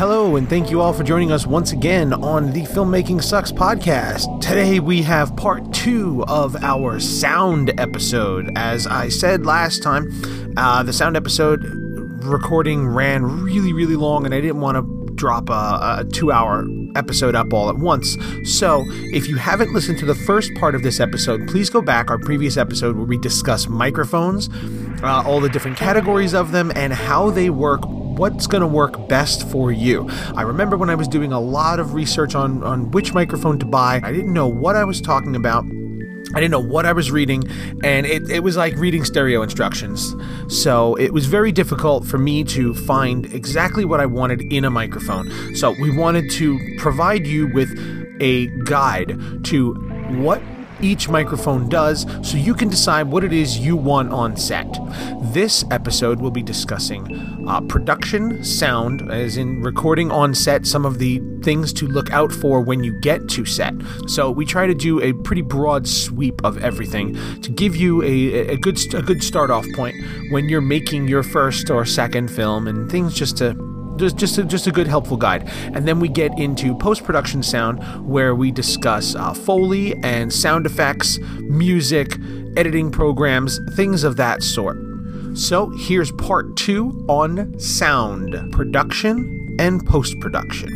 Hello, and thank you all for joining us once again on the Filmmaking Sucks podcast. Today we have part two of our sound episode. As I said last time, uh, the sound episode recording ran really, really long, and I didn't want to drop a, a two hour episode up all at once. So, if you haven't listened to the first part of this episode, please go back our previous episode where we discuss microphones, uh, all the different categories of them, and how they work what's going to work best for you. I remember when I was doing a lot of research on, on which microphone to buy, I didn't know what I was talking about. I didn't know what I was reading, and it, it was like reading stereo instructions. So it was very difficult for me to find exactly what I wanted in a microphone. So we wanted to provide you with a guide to what each microphone does so you can decide what it is you want on set. This episode will be discussing uh, production, sound, as in recording on set, some of the things to look out for when you get to set. So we try to do a pretty broad sweep of everything to give you a, a good a good start off point when you're making your first or second film and things just to just just a, just a good helpful guide. And then we get into post production sound where we discuss uh, foley and sound effects, music, editing programs, things of that sort. So here's part two on sound production and post production.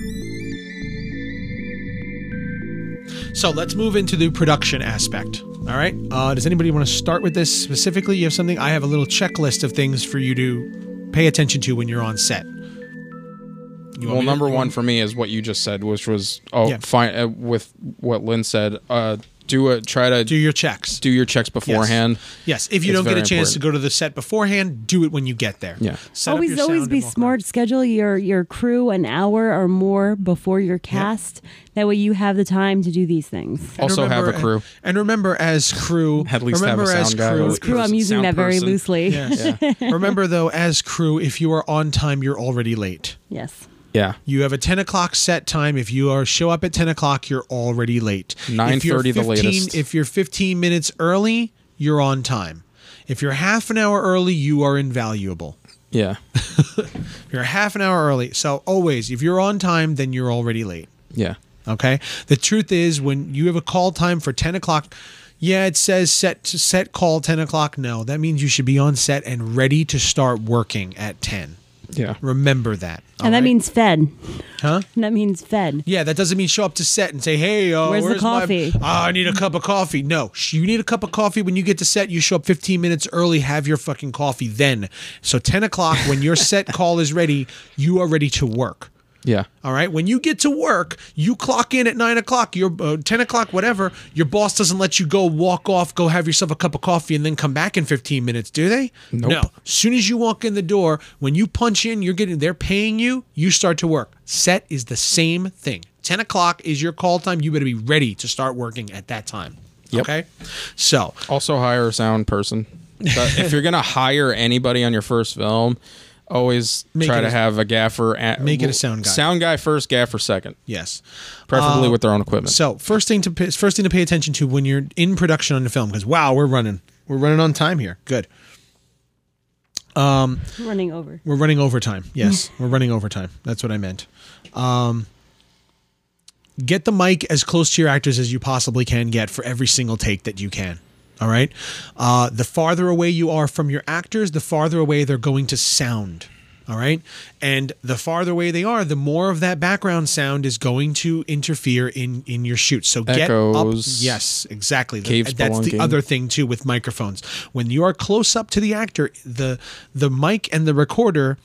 So let's move into the production aspect. All right. Uh, does anybody want to start with this specifically? You have something? I have a little checklist of things for you to pay attention to when you're on set. You well, number one for me is what you just said, which was oh, yeah. fine uh, with what Lynn said. Uh, do it. Try to do your checks. Do your checks beforehand. Yes. yes. If you it's don't get a chance important. to go to the set beforehand, do it when you get there. Yeah. Set always, always be smart. Schedule your your crew an hour or more before your cast. Yep. That way, you have the time to do these things. And also, remember, have a crew. And, remember, as crew, at least remember have a sound crew, as crew. I'm using that very person. loosely. Yes. Yeah. remember, though, as crew, if you are on time, you're already late. Yes. Yeah. You have a 10 o'clock set time. If you are show up at 10 o'clock, you're already late. 9.30 the latest. If you're 15 minutes early, you're on time. If you're half an hour early, you are invaluable. Yeah. you're half an hour early. So always, if you're on time, then you're already late. Yeah. Okay. The truth is, when you have a call time for 10 o'clock, yeah, it says set set call 10 o'clock. No, that means you should be on set and ready to start working at 10. Yeah. Remember that. And that right? means fed. Huh? And that means fed. Yeah, that doesn't mean show up to set and say, "Hey, uh, where's, where's the coffee? My, oh, I need a cup of coffee." No, you need a cup of coffee when you get to set. You show up 15 minutes early. Have your fucking coffee then. So 10 o'clock when your set call is ready, you are ready to work. Yeah. All right. When you get to work, you clock in at nine o'clock, you're uh, ten o'clock, whatever. Your boss doesn't let you go walk off, go have yourself a cup of coffee, and then come back in fifteen minutes, do they? Nope. No. As soon as you walk in the door, when you punch in, you're getting they're paying you. You start to work. Set is the same thing. Ten o'clock is your call time. You better be ready to start working at that time. Yep. Okay. So also hire a sound person. But if you're gonna hire anybody on your first film always make try to a, have a gaffer. At, make it a sound guy. Sound guy first, gaffer second. Yes, preferably uh, with their own equipment. So first thing to first thing to pay attention to when you're in production on the film because wow, we're running we're running on time here. Good. Um, running over. We're running overtime. Yes, we're running overtime. That's what I meant. Um, get the mic as close to your actors as you possibly can get for every single take that you can. All right. Uh, the farther away you are from your actors, the farther away they're going to sound. All right. And the farther away they are, the more of that background sound is going to interfere in in your shoot. So get Echoes, up. Yes, exactly. Caves That's the other thing too with microphones. When you are close up to the actor, the the mic and the recorder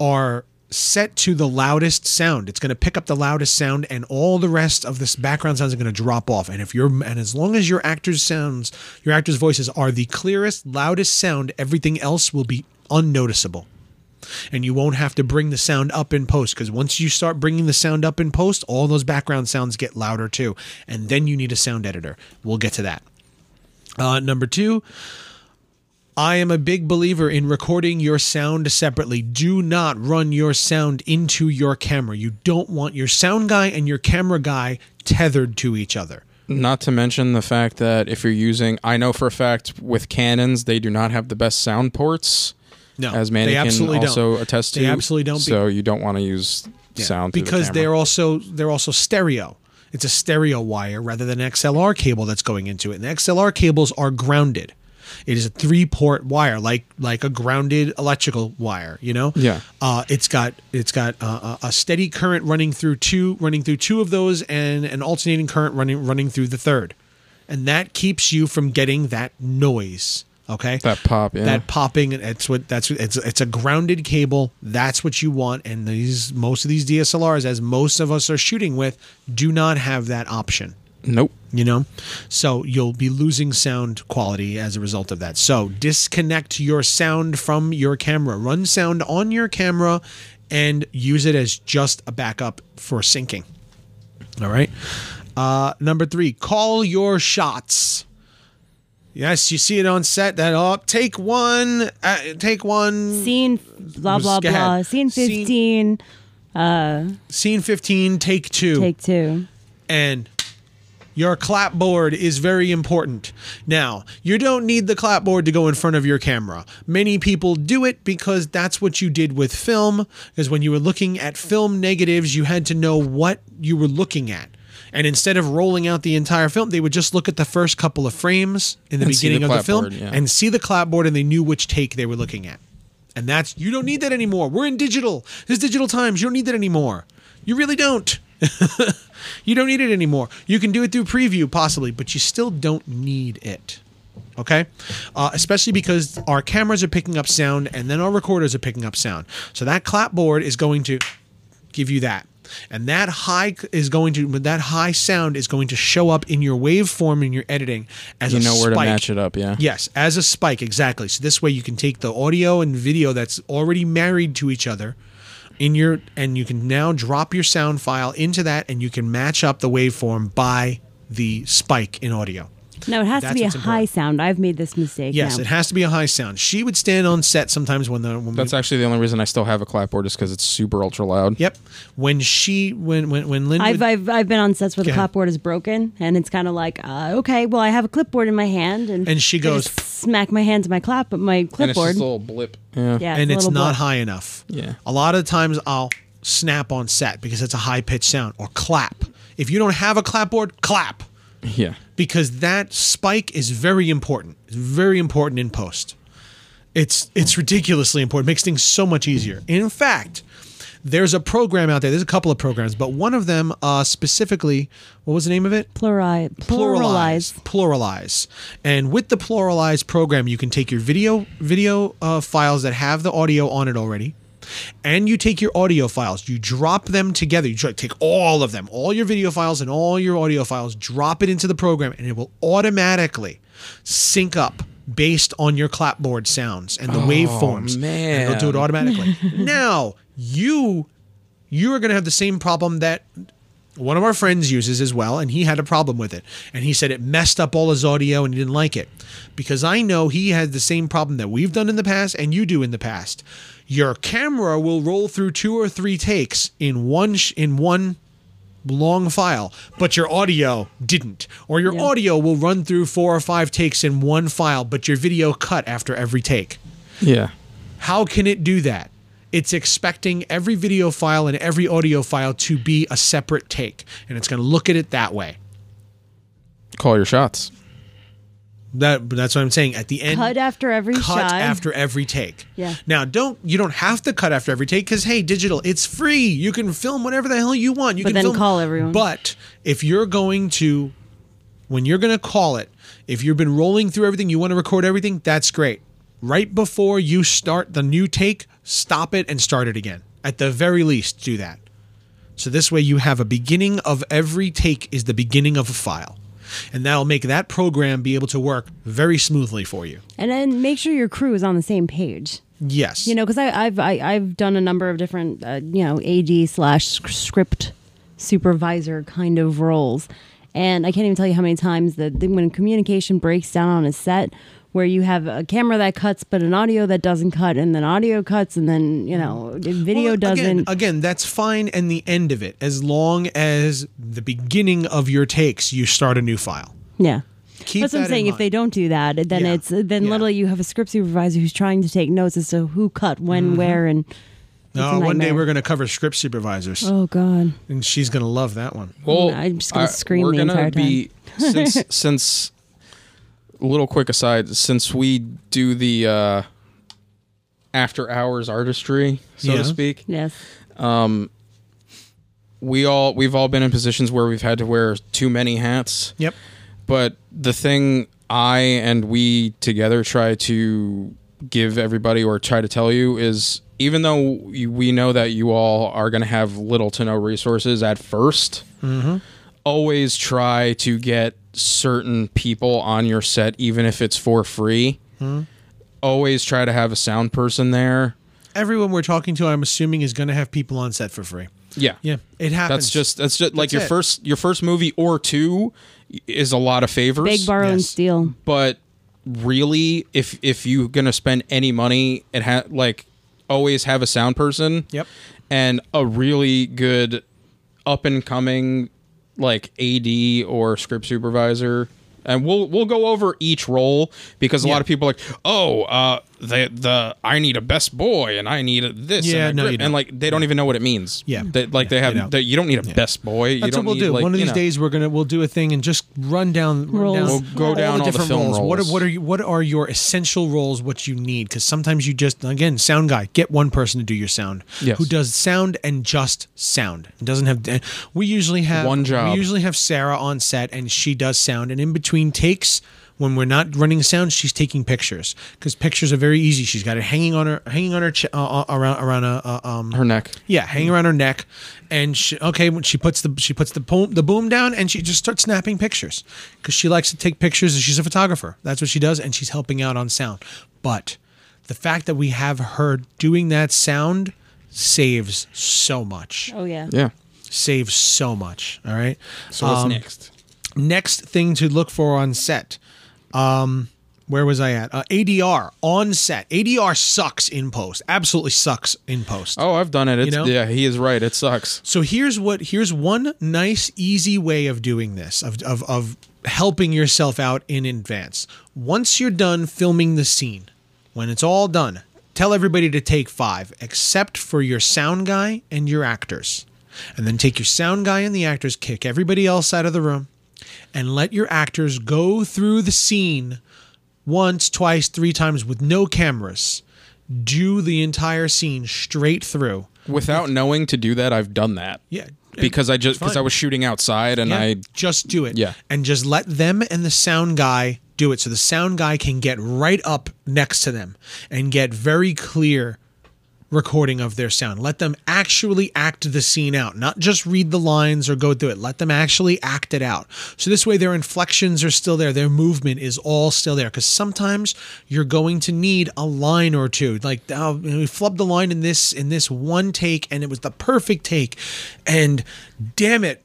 are set to the loudest sound. It's going to pick up the loudest sound, and all the rest of this background sounds are going to drop off. And if you're and as long as your actors' sounds, your actors' voices are the clearest, loudest sound, everything else will be unnoticeable. And you won't have to bring the sound up in post because once you start bringing the sound up in post, all those background sounds get louder too. And then you need a sound editor. We'll get to that. Uh, number two, I am a big believer in recording your sound separately. Do not run your sound into your camera. You don't want your sound guy and your camera guy tethered to each other. Not to mention the fact that if you're using, I know for a fact with Canons, they do not have the best sound ports. No, as Manny they absolutely can also don't. attest to. They absolutely don't. So you don't want to use yeah. sound because the they're also they're also stereo. It's a stereo wire rather than XLR cable that's going into it. And the XLR cables are grounded. It is a three port wire, like like a grounded electrical wire. You know. Yeah. Uh, it's got it's got uh, a steady current running through two running through two of those, and an alternating current running running through the third, and that keeps you from getting that noise. Okay. That pop, yeah. That popping. It's what that's it's it's a grounded cable. That's what you want. And these most of these DSLRs, as most of us are shooting with, do not have that option. Nope. You know, so you'll be losing sound quality as a result of that. So disconnect your sound from your camera. Run sound on your camera and use it as just a backup for syncing. All right. Uh, number three, call your shots. Yes, you see it on set. That oh, take one, uh, take one. Scene, blah blah blah. Scene fifteen. Scene, uh, scene fifteen. Take two. Take two. And your clapboard is very important. Now, you don't need the clapboard to go in front of your camera. Many people do it because that's what you did with film, because when you were looking at film negatives, you had to know what you were looking at. And instead of rolling out the entire film, they would just look at the first couple of frames in the and beginning the of the film yeah. and see the clapboard and they knew which take they were looking at. And that's, you don't need that anymore. We're in digital. This digital times. You don't need that anymore. You really don't. you don't need it anymore. You can do it through preview, possibly, but you still don't need it. Okay? Uh, especially because our cameras are picking up sound and then our recorders are picking up sound. So that clapboard is going to give you that and that high is going to that high sound is going to show up in your waveform in your editing as you know where to match it up yeah yes as a spike exactly so this way you can take the audio and video that's already married to each other in your and you can now drop your sound file into that and you can match up the waveform by the spike in audio. No, it has That's to be a high sound. I've made this mistake. Yes, now. it has to be a high sound. She would stand on set sometimes when the when That's we, actually the only reason I still have a clapboard is because it's super ultra loud. Yep. When she when when when Lynn I've would, I've, I've been on sets where the clapboard is broken and it's kind of like uh, okay, well I have a clipboard in my hand and and she goes smack my hands my clap but my clipboard. And it's just a little blip. Yeah. yeah and it's, it's not blip. high enough. Yeah. A lot of times I'll snap on set because it's a high pitched sound or clap. If you don't have a clapboard, clap. Yeah. Because that spike is very important. It's very important in post. It's it's ridiculously important. It makes things so much easier. In fact, there's a program out there. There's a couple of programs, but one of them uh, specifically, what was the name of it? PluralEyes. PluralEyes. PluralEyes. And with the PluralEyes program, you can take your video video uh, files that have the audio on it already, and you take your audio files, you drop them together. You take all of them, all your video files and all your audio files, drop it into the program, and it will automatically sync up based on your clapboard sounds and the oh, waveforms. Man. And it'll do it automatically. now, you you are going to have the same problem that one of our friends uses as well, and he had a problem with it. And he said it messed up all his audio and he didn't like it. Because I know he had the same problem that we've done in the past and you do in the past your camera will roll through two or three takes in one sh- in one long file, but your audio didn't. Or your yeah. audio will run through four or five takes in one file, but your video cut after every take. Yeah. How can it do that? It's expecting every video file and every audio file to be a separate take, and it's going to look at it that way. Call your shots. That that's what I'm saying. At the end, cut after every cut shot. after every take. Yeah. Now, don't you don't have to cut after every take because hey, digital, it's free. You can film whatever the hell you want. You but can then film, call everyone. But if you're going to, when you're going to call it, if you've been rolling through everything, you want to record everything. That's great. Right before you start the new take, stop it and start it again. At the very least, do that. So this way, you have a beginning of every take is the beginning of a file and that'll make that program be able to work very smoothly for you. And then make sure your crew is on the same page. Yes, you know, because I've I, have i have done a number of different uh, you know AD slash script supervisor kind of roles, and I can't even tell you how many times that when communication breaks down on a set where you have a camera that cuts but an audio that doesn't cut and then audio cuts and then you know video well, doesn't again, again that's fine and the end of it as long as the beginning of your takes you start a new file yeah Keep That's what I'm saying. If they don't do that, then yeah. it's then yeah. literally you have a script supervisor who's trying to take notes as to who cut when, mm-hmm. where, and No, one day we're going to cover script supervisors. Oh God! And she's going to love that one. Well, I'm just going to scream we're the gonna entire be, time. since, since little quick aside, since we do the uh, after hours artistry, so yeah. to speak. Yes. Um, we all we've all been in positions where we've had to wear too many hats. Yep. But the thing I and we together try to give everybody or try to tell you is even though we know that you all are going to have little to no resources at 1st mm-hmm. Always try to get certain people on your set, even if it's for free. Mm-hmm. Always try to have a sound person there. Everyone we're talking to, I'm assuming, is going to have people on set for free. Yeah, yeah, it happens. That's just that's just like your it. first your first movie or two is a lot of favors. Big borrow yes. and steal. But really, if if you're gonna spend any money, it ha- like always have a sound person. Yep. And a really good up and coming like AD or script supervisor and we'll we'll go over each role because a yeah. lot of people are like, oh, uh, the the I need a best boy and I need a this yeah, and, no, and like they don't even know what it means. Yeah, they, like yeah, they have you, they, you, don't need a yeah. best boy. That's what we'll need, do. Like, One of these know. days we're gonna we'll do a thing and just run down, run down we'll go down all the different roles. roles. What are what are you, what are your essential roles? What you need? Because sometimes you just again sound guy get one person to do your sound yes. who does sound and just sound. It doesn't have. Eh, we usually have one job. We usually have Sarah on set and she does sound and in between takes when we're not running sound, she's taking pictures because pictures are very easy. She's got it hanging on her, hanging on her ch- uh, uh around around a uh, um her neck. Yeah, hanging around her neck, and she, okay, when she puts the she puts the boom the boom down and she just starts snapping pictures because she likes to take pictures. And she's a photographer. That's what she does, and she's helping out on sound. But the fact that we have her doing that sound saves so much. Oh yeah. Yeah. Saves so much. All right. So what's um, next? Next thing to look for on set um, where was I at? Uh, ADR on set. ADR sucks in post. Absolutely sucks in post. Oh, I've done it. It's, you know? Yeah, he is right. It sucks. So here's what. Here's one nice, easy way of doing this. Of of of helping yourself out in advance. Once you're done filming the scene, when it's all done, tell everybody to take five, except for your sound guy and your actors. And then take your sound guy and the actors, kick everybody else out of the room, and let your actors go through the scene once, twice, three times with no cameras. Do the entire scene straight through. Without knowing to do that, I've done that. Yeah. Because I just because I was shooting outside and yeah, I just do it. Yeah. And just let them and the sound guy do it so the sound guy can get right up next to them and get very clear recording of their sound. Let them actually act the scene out, not just read the lines or go through it. Let them actually act it out. So this way their inflections are still there, their movement is all still there. Because sometimes you're going to need a line or two. Like oh, we flubbed the line in this in this one take, and it was the perfect take. And damn it,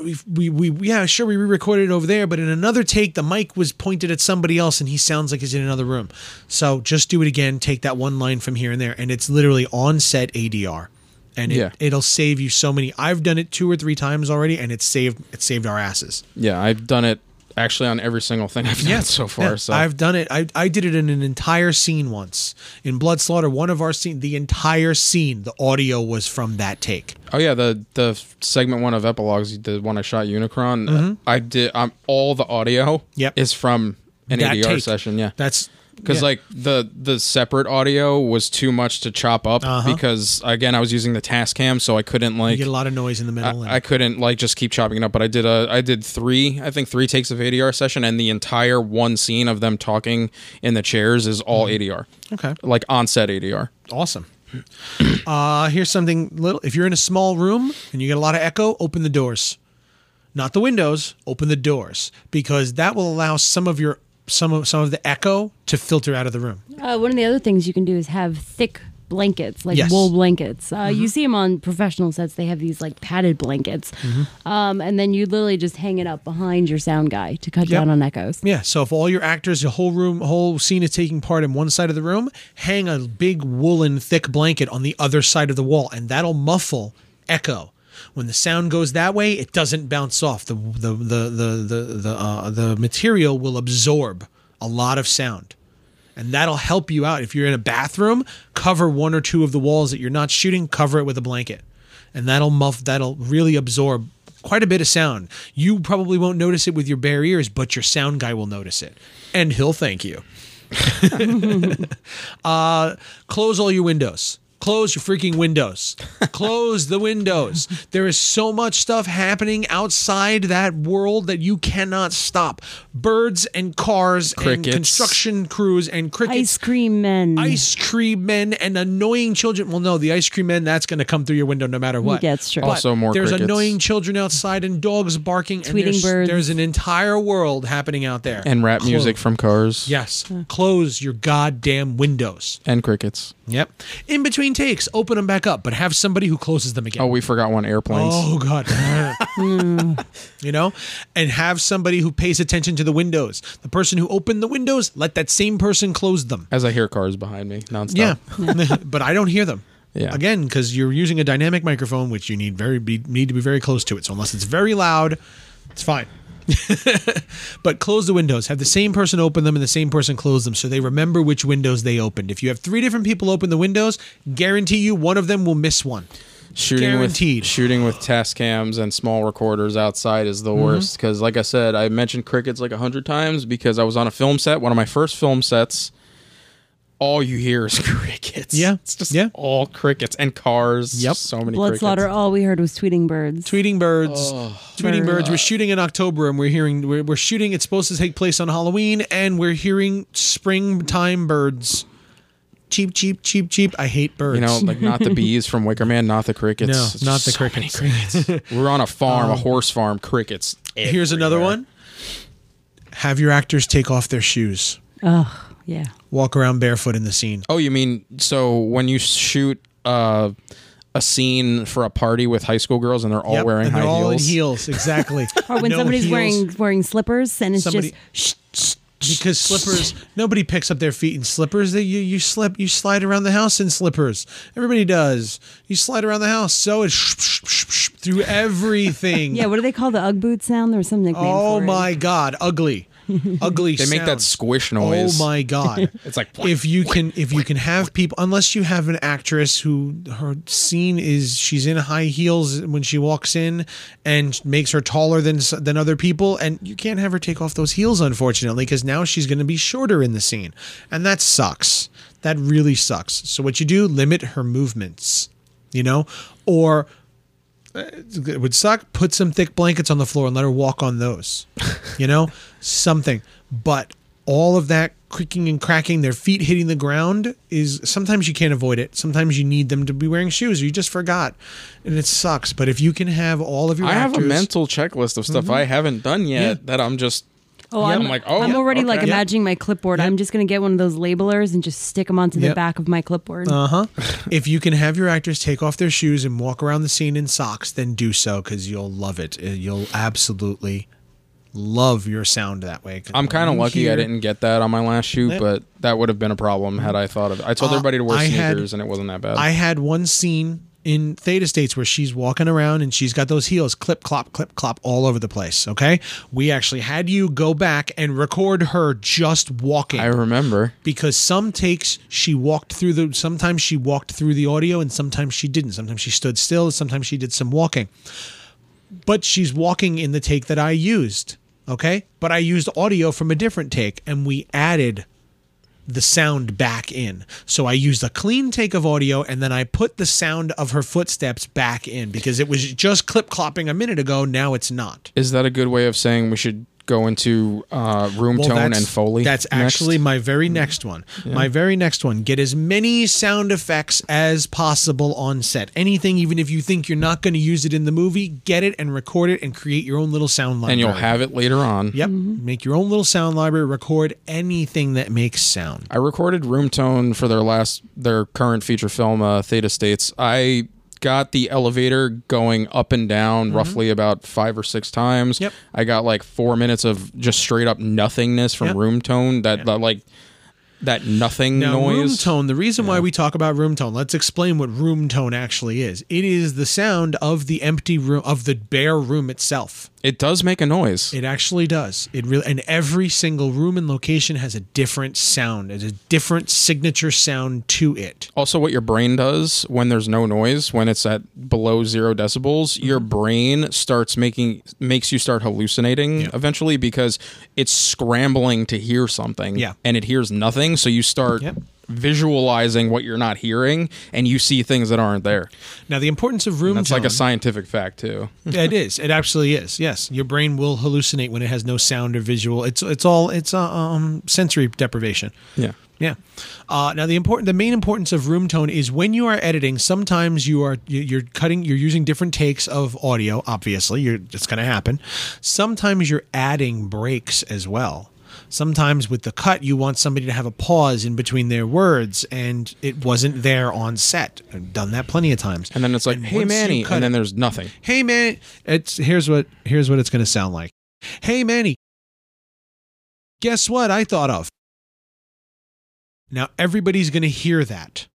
we, we, we, yeah, sure, we re-recorded it over there, but in another take, the mic was pointed at somebody else, and he sounds like he's in another room. So just do it again. Take that one line from here and there, and it's literally on set ADR, and it, yeah. it'll save you so many. I've done it two or three times already, and it's saved it saved our asses. Yeah, I've done it actually on every single thing I've done so far. Yeah, so I've done it. I, I did it in an entire scene once in Blood Slaughter. One of our scene, the entire scene, the audio was from that take. Oh yeah, the the segment one of epilogues, the one I shot Unicron. Mm-hmm. I did. Um, all the audio. Yep. is from an that ADR take. session. Yeah, that's because yeah. like the the separate audio was too much to chop up uh-huh. because again I was using the Tascam so I couldn't like you get a lot of noise in the middle. I, I, couldn't like just keep chopping it up. But I did a I did three I think three takes of ADR session and the entire one scene of them talking in the chairs is all mm-hmm. ADR. Okay, like on set ADR. Awesome. Uh, here's something little. If you're in a small room and you get a lot of echo, open the doors. Not the windows, open the doors because that will allow some of your some of some of the echo to filter out of the room. Uh, one of the other things you can do is have thick blankets, like yes. wool blankets. Uh, mm-hmm. You see them on professional sets; they have these like padded blankets, mm-hmm. um, and then you literally just hang it up behind your sound guy to cut yep. down on echoes. Yeah. So if all your actors, the whole room, whole scene is taking part in one side of the room, hang a big woolen thick blanket on the other side of the wall, and that'll muffle echo when the sound goes that way, it doesn't bounce off. The the the the the the, uh, the material will absorb a lot of sound, And that'll help you out. If you're in a bathroom, cover one or two of the walls that you're not shooting, cover it with a blanket. And that'll muff that'll really absorb quite a bit of sound. You probably won't notice it with your bare ears, but your sound guy will notice it. And he'll thank you. uh, close all your windows. Close your freaking windows. Close the windows. There is so much stuff happening outside that world that you cannot stop. Birds and cars Crickets. and construction crews and crickets. Ice cream men. Ice cream men and annoying children. Well, no, the ice cream men, that's going to come through your window no matter what. Yeah, it's true. But Also more There's crickets. annoying children outside and dogs barking. and Tweeting there's, birds. There's an entire world happening out there. and rap Close- music from cars. Yes. Close your goddamn windows. and crickets. Yep. In between takes, open them back up, but have somebody who closes them again. Oh, we forgot one airplanes. Oh god. you know? And have somebody who pays attention to the windows. The person who opened the windows, let that same person close them. As I hear cars behind me nonstop. Yeah. but I don't hear them. Yeah. Again, because you're using a dynamic microphone, which you need very be, need to be very close to it. So unless it's very loud, it's fine. but close the windows. Have the same person open them and the same person close them so they remember which windows they opened. If you have three different people open the windows, guarantee you one of them will miss one. shooting Guaranteed. with shooting with Tascams and small recorders outside is the Mm-hmm. worst because like i said i mentioned crickets like a hundred times because i was on a film set one of my first film sets all you hear is crickets Yeah. it's just Yeah. all crickets and cars Yep. so many Blood crickets slaughter. All we heard was tweeting birds. Tweeting birds. Oh, tweeting birds. We're shooting in October and we're hearing we're, we're shooting it's supposed to take place on Halloween and we're hearing springtime birds. Cheap, cheap, cheap, cheap. I hate birds. you know like not the bees from wicker man not the crickets No, It's not the so many crickets. crickets. we're on a farm a um, horse farm crickets Here's another one. Have your actors take off their shoes. Oh, yeah. Walk around barefoot in the scene. Oh, you mean so when you shoot uh, a scene for a party with high school girls and they're all Yep, wearing and high they're all heels? in heels. Exactly. Or when No somebody's heels, wearing wearing slippers and it's Somebody- just shh, shh, because slippers nobody picks up their feet in slippers they you, you slip you slide around the house in slippers everybody does you slide around the house so it's through everything Yeah, what do they call the Ugg boot sound? There was some nickname oh for it. my god ugly ugly They make that squish oh noise. Oh my god! It's like if you can if you can have people unless you have an actress who her scene is she's in high heels when she walks in and makes her taller than than other people and you can't have her take off those heels unfortunately because now she's going to be shorter in the scene and that sucks. That really sucks. So what you do limit her movements, you know, or it would suck. Put some thick blankets on the floor and let her walk on those. You know, something. But all of that creaking and cracking, their feet hitting the ground is sometimes you can't avoid it. Sometimes you need them to be wearing shoes. Or you just forgot, and it sucks. But if you can have all of your, I have a mental checklist of stuff I mm-hmm. haven't done yet Yeah. that I'm just. Oh, Yeah, I'm, I'm like, oh, I'm yeah, already like okay. imagining my clipboard. I'm just gonna get one of those labelers and just stick them onto Yep. the back of my clipboard. Uh huh. if you can have your actors take off their shoes and walk around the scene in socks, then do so because you'll love it. Uh, You'll absolutely love your sound that way. I'm kind of when you lucky I didn't get that on my last shoot, Yep. but that would have been a problem had I thought of it. I told Uh, everybody to wear I had- sneakers and it wasn't that bad. I had one scene in Theta States where she's walking around and she's got those heels clip clop clip clop all over the place. Okay, we actually had you go back and record her just walking I remember. because some takes she walked through the. Sometimes she walked through the audio and sometimes she didn't. Sometimes she stood still. Sometimes she did some walking. But she's walking in the take that I used. Okay, but I used audio from a different take and we added the sound back in. So I used a clean take of audio and then I put the sound of her footsteps back in because it was just clip clopping a minute ago. Now it's not. Is that a good way of saying we should go into uh, room tone and foley? That's next? actually my very next one. My very next one. Get as many sound effects as possible on set. Anything, even if you think you're not going to use it in the movie, get it and record it and create your own little sound library. and you'll have it later on. Yep. Make your own little sound library. Record anything that makes sound. I recorded room tone for their last their current feature film, uh, Theta States. I got the elevator going up and down roughly about five or six times. Mm-hmm. Yep. I got like four minutes of just straight up nothingness from Yep. room tone that, that like that nothing Now, room noise. tone, the reason why we talk about room tone, let's explain what room tone actually is. It is the sound of the empty room, of the bare room itself. It does make a noise. It actually does. It really, and every single room and location has a different sound, It's a different signature sound to it. Also, what your brain does when there's no noise, when it's at below zero decibels, your Mm-hmm. brain starts making makes you start hallucinating eventually because it's scrambling to hear something, Yeah. and it hears nothing. So you start Yep. Visualizing what you're not hearing, and you see things that aren't there. Now, the importance of room That's tone. like a scientific fact too. Yeah, it is. It absolutely is. Yes, your brain will hallucinate when it has no sound or visual. It's it's all it's uh, um sensory deprivation. Yeah. Yeah. Uh, now the important, the main importance of room tone is when you are editing. Sometimes you are you- you're cutting, you're using different takes of audio. Obviously, you're it's going to happen. Sometimes you're adding breaks as well. Sometimes with the cut, you want somebody to have a pause in between their words, and it wasn't there on set. I've done that plenty of times. And then it's like, "Hey once Manny," and then there's nothing. hey man it's here's what here's what it's going to sound like hey manny guess what i thought of now everybody's going to hear that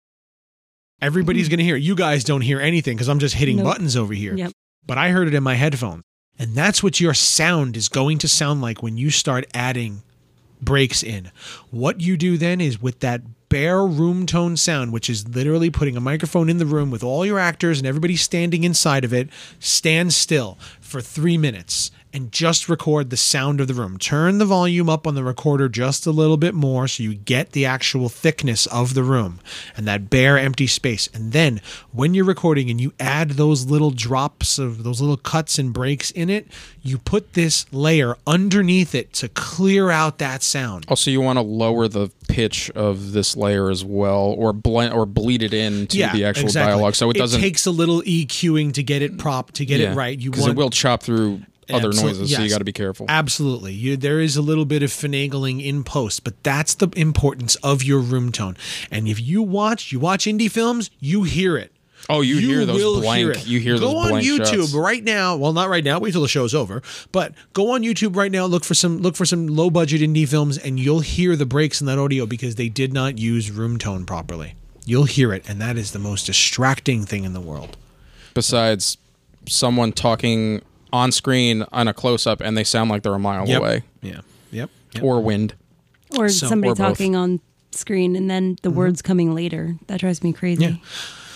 everybody's mm-hmm. going to hear it. you guys don't hear anything because i'm just hitting Nope. buttons over here Yep. but i heard it in my headphones and that's what your sound is going to sound like when you start adding breaks in. What you do then is with that bare room tone sound, which is literally putting a microphone in the room with all your actors and everybody standing inside of it, stand still for three minutes and just record the sound of the room. Turn the volume up on the recorder just a little bit more so you get the actual thickness of the room and that bare empty space. And then when you're recording and you add those little drops of those little cuts and breaks in it, you put this layer underneath it to clear out that sound. Oh, also, you want to lower the pitch of this layer as well, or blend or bleed it into the actual exactly. dialogue, so it doesn't. takes a little EQing to get it prop to get yeah, it right. You because want it will chop through other Absolute- noises, so you got to be careful. Absolutely. You, there is a little bit of finagling in post, but that's the importance of your room tone. And if you watch, you watch indie films, you hear it. Oh, you hear those blank- it. you hear those. go on YouTube shots. right now. Well, not right now. Wait till the show's over. But go on YouTube right now. Look for some look for some low budget indie films, and you'll hear the breaks in that audio because they did not use room tone properly. You'll hear it, and that is the most distracting thing in the world. Besides someone talking on screen on a close up, and they sound like they're a mile away, Yeah. Yep. yep. or wind. Or So- somebody or both. talking on screen and then the mm-hmm. words coming later. That drives me crazy. Yeah.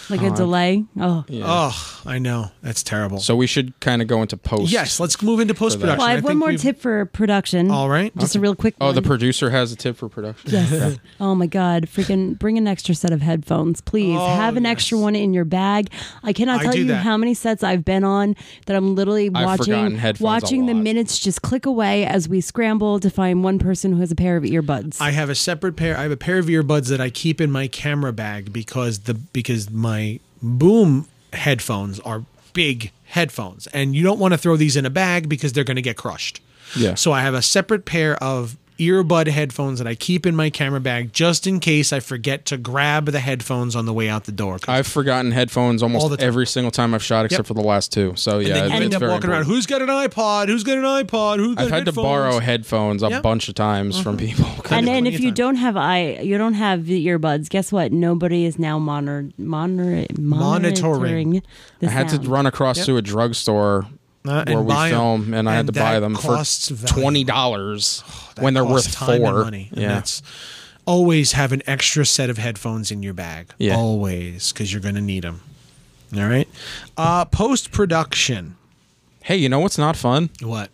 Like a delay. Oh. Yeah. Oh, I know. That's terrible. So we should kind of go into post. yes, let's move into post production. Well, I have one more tip for production. All right. Just a real quick Oh, one. the producer has a tip for production. Yes. oh my God. Freaking bring an extra set of headphones, please. Oh, Have an yes. extra one in your bag. I cannot tell do you that. how many sets I've been on that I'm literally watching watching the minutes just click away as we scramble to find one person who has a pair of earbuds. I have a separate pair. I have a pair of earbuds that I keep in my camera bag because the because my boom headphones are big headphones, and you don't want to throw these in a bag because they're going to get crushed. Yeah. So I have a separate pair of earbud headphones that I keep in my camera bag just in case I forget to grab the headphones on the way out the door. I've forgotten headphones All almost the every single time I've shot, except Yep. for the last two. So and yeah, then it's, you end it's up very walking around. Who's got an iPod? Who's got an iPod? Who's got I've had to borrow headphones a Yep. bunch of times from mm-hmm. people. and then if you time. don't have i you don't have the earbuds, guess what? Nobody is now monitor, monitor, monitoring. the I had to run across Yep. to a drugstore Uh, where we film, and I had And to buy them for twenty dollars That when they're worth and four. money. and Yeah, always have an extra set of headphones in your bag. Yeah. always because you're going to need them. All right. Uh, Post production. hey, you know what's not fun? What?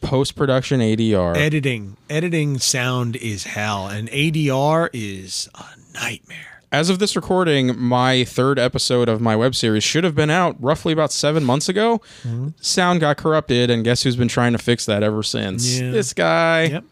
Post production ADR. Editing. Editing sound is hell, and ADR is a nightmare. As of this recording, my third episode of my web series should have been out roughly about seven months ago. Mm-hmm. Sound got corrupted, and guess who's been trying to fix that ever since? Yeah. This guy. Yep.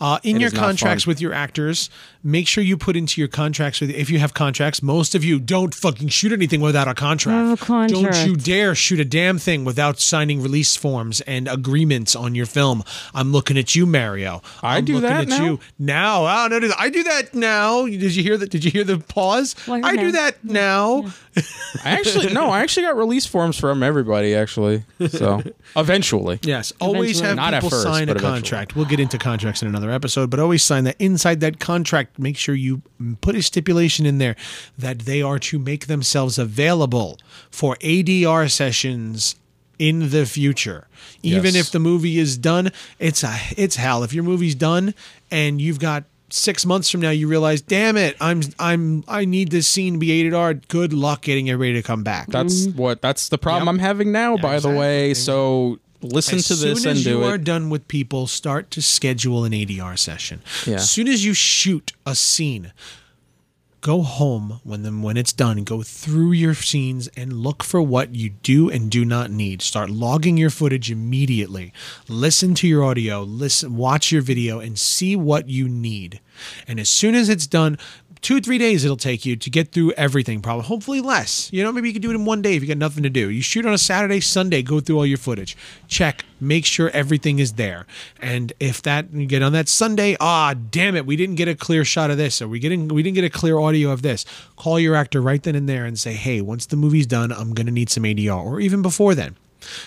Uh, in It your contracts with your actors, make sure you put into your contracts with if you have contracts. Most of you don't fucking shoot anything without a contract. Have a contract. Don't you dare shoot a damn thing without signing release forms and agreements on your film. I'm looking at you, Mario. I I'm do looking that at now? you now. Oh, no, no, I do that now. Did you hear that? Did you hear the pause? Well, I do that now. I actually no, I actually got release forms from everybody actually. So eventually, Yes, always Eventually. have Not at people first, sign a but eventually. contract. We'll get into contracts in another another episode, but always sign that inside that contract. Make sure you put a stipulation in there that they are to make themselves available for ADR sessions in the future. Even Yes. if the movie is done, it's a it's hell. If your movie's done and you've got six months from now you realize, damn it, I'm I'm I need this scene to be aided R. Good luck getting everybody to come back. That's mm-hmm. what that's the problem Yep. I'm having now, by exactly. the way. So listen as to this soon and as do you are done with people, start to schedule an ADR session. Yeah. As soon as you shoot a scene, go home when them when it's done. Go through your scenes and look for what you do and do not need. Start logging your footage immediately. Listen to your audio. Listen, watch your video, and see what you need. And as soon as it's done. Two, three days it'll take you to get through everything, probably. Hopefully less. You know, maybe you can do it in one day if you got nothing to do. You shoot on a Saturday, Sunday, go through all your footage. Check, make sure everything is there. And if that you get on that Sunday, ah, damn it, we didn't get a clear shot of this, or we getting we didn't get a clear audio of this. Call your actor right then and there and say, hey, once the movie's done, I'm gonna need some ADR, or even before then.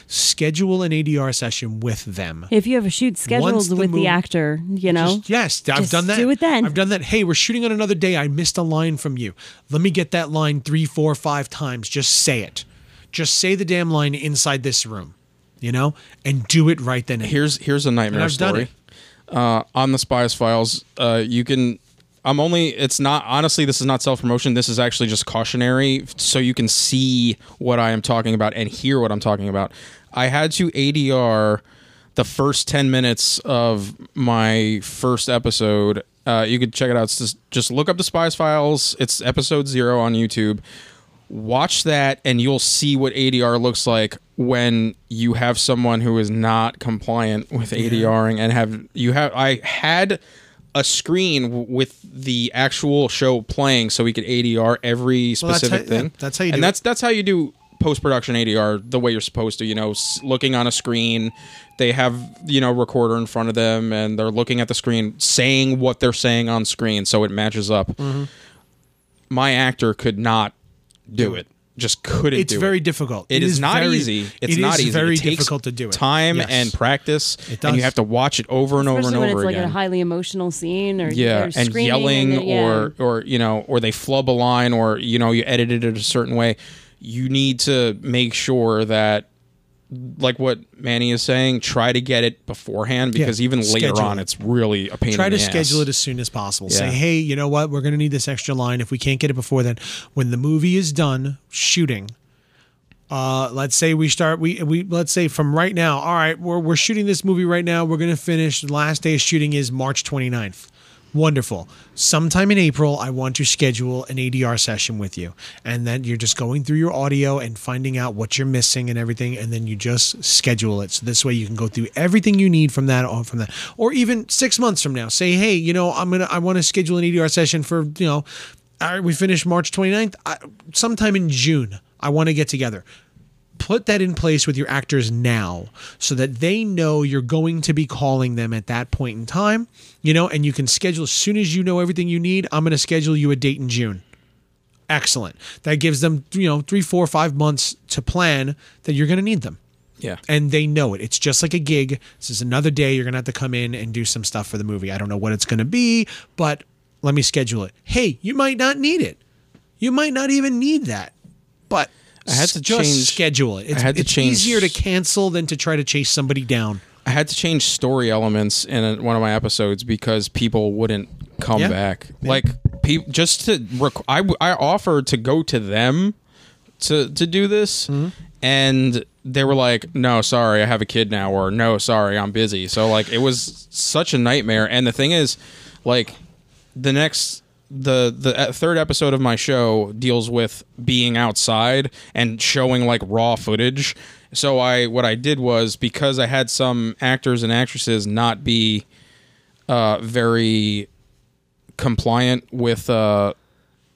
Schedule an ADR session with them. If you have a shoot Once scheduled the with mov- the actor, you know, Just- yes, I've done that. do it then. I've done that. Hey, we're shooting on another day. I missed a line from you. Let me get that line three, four, five times. Just say it. Just say the damn line inside this room, you know, and do it right then. here's here's a nightmare And I've done story. Uh, on the Spies Files, uh, you can. I'm only. It's not honestly. This is not self promotion. This is actually just cautionary, so you can see what I am talking about and hear what I'm talking about. I had to ADR the first ten minutes of my first episode. Uh, you could check it out. It's just, just look up the Spies Files. It's episode zero on YouTube watch that and you'll see what ADR looks like when you have someone who is not compliant with ADRing and have you have I had a screen w- with the actual show playing so we could ADR every Well, that's specific how- yeah, thing. that's how you and do it. that's that's how you do post production ADR the way you're supposed to. You know, s- looking on a screen, they have you know recorder in front of them and they're looking at the screen, saying what they're saying on screen so it matches up. Mm-hmm. My actor could not do it. Just couldn't do It's do very it. difficult. It is, not very- easy. It's it not is easy. very it takes difficult to do it. Time Yes. and practice, It and you have to watch it over and over and when over it's like a highly emotional scene or yeah, and screaming yelling and, yeah. or or you know, or they flub a line, or you know, you edited it a certain way. You need to make sure that. Like what Manny is saying, try to get it beforehand because Yeah, even later on, it. it's really a pain. Try to schedule ass. it as soon as possible. Yeah. Say, hey, you know what? We're going to need this extra line. If we can't get it before then, when the movie is done shooting, uh, let's say we start. We we let's say from right now. All right, we're we're shooting this movie right now. We're going to finish. The last day of shooting is March 29th. Wonderful. Sometime in April, I want to schedule an ADR session with you. And then you're just going through your audio and finding out what you're missing and everything. And then you just schedule it. So this way you can go through everything you need from that on from that. Or even six months from now, say, hey, you know, I'm going to, I want to schedule an ADR session for, you know, all right, we finished March 29th. I, sometime in June, I want to get together put that in place with your actors now so that they know you're going to be calling them at that point in time, you know, and you can schedule as soon as you know everything you need. I'm going to schedule you a date in June. Excellent. That gives them, you know, three, four, five months to plan that you're going to need them. Yeah, And they know it. It's just like a gig. This is another day. You're going to have to come in and do some stuff for the movie. I don't know what it's going to be, but let me schedule it. Hey, you might not need it. You might not even need that. But I had to just change- schedule it. It's, had to it's change- easier to cancel than to try to chase somebody down. I had to change story elements in a, one of my episodes because people wouldn't come Yeah. back. Like, pe- just to rec- I I offered to go to them to to do this, Mm-hmm. and they were like, "No, sorry, I have a kid now," or "No, sorry, I'm busy." So like, it was such a nightmare. And the thing is, like, the next the the uh, third episode of my show deals with being outside and showing like raw footage. So I what I did was because I had some actors and actresses not be uh, very compliant with uh,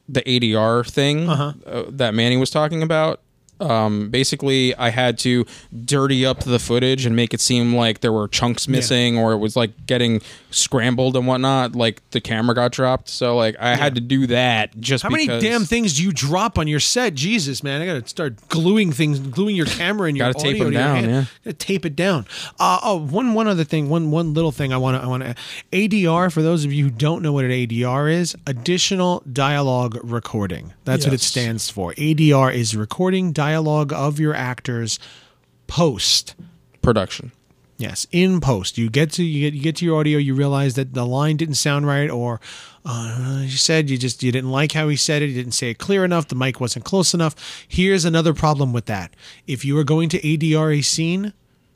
the ADR thing uh, that Manny was talking about. Um, basically, I had to dirty up the footage and make it seem like there were chunks missing, or it was like getting scrambled and whatnot. Like the camera got dropped, so like I had to do that just How many damn things do you drop on your set? Jesus, man, I gotta start gluing things, gluing your camera and your Gotta tape audio them your down, yeah. Gotta tape it down. Uh, oh, one one other thing, one one little thing I want to I want to ADR for those of you who don't know what an ADR is, additional dialogue recording. That's what it stands for. ADR is recording dialogue of your actors post. production. Yes, in post, you get to you get you get to your audio, you realize that the line didn't sound right, or uh, you said you just you didn't like how he said it, you didn't say it clear enough, the mic wasn't close enough. Here's another problem with that: if you are going to ADR a scene,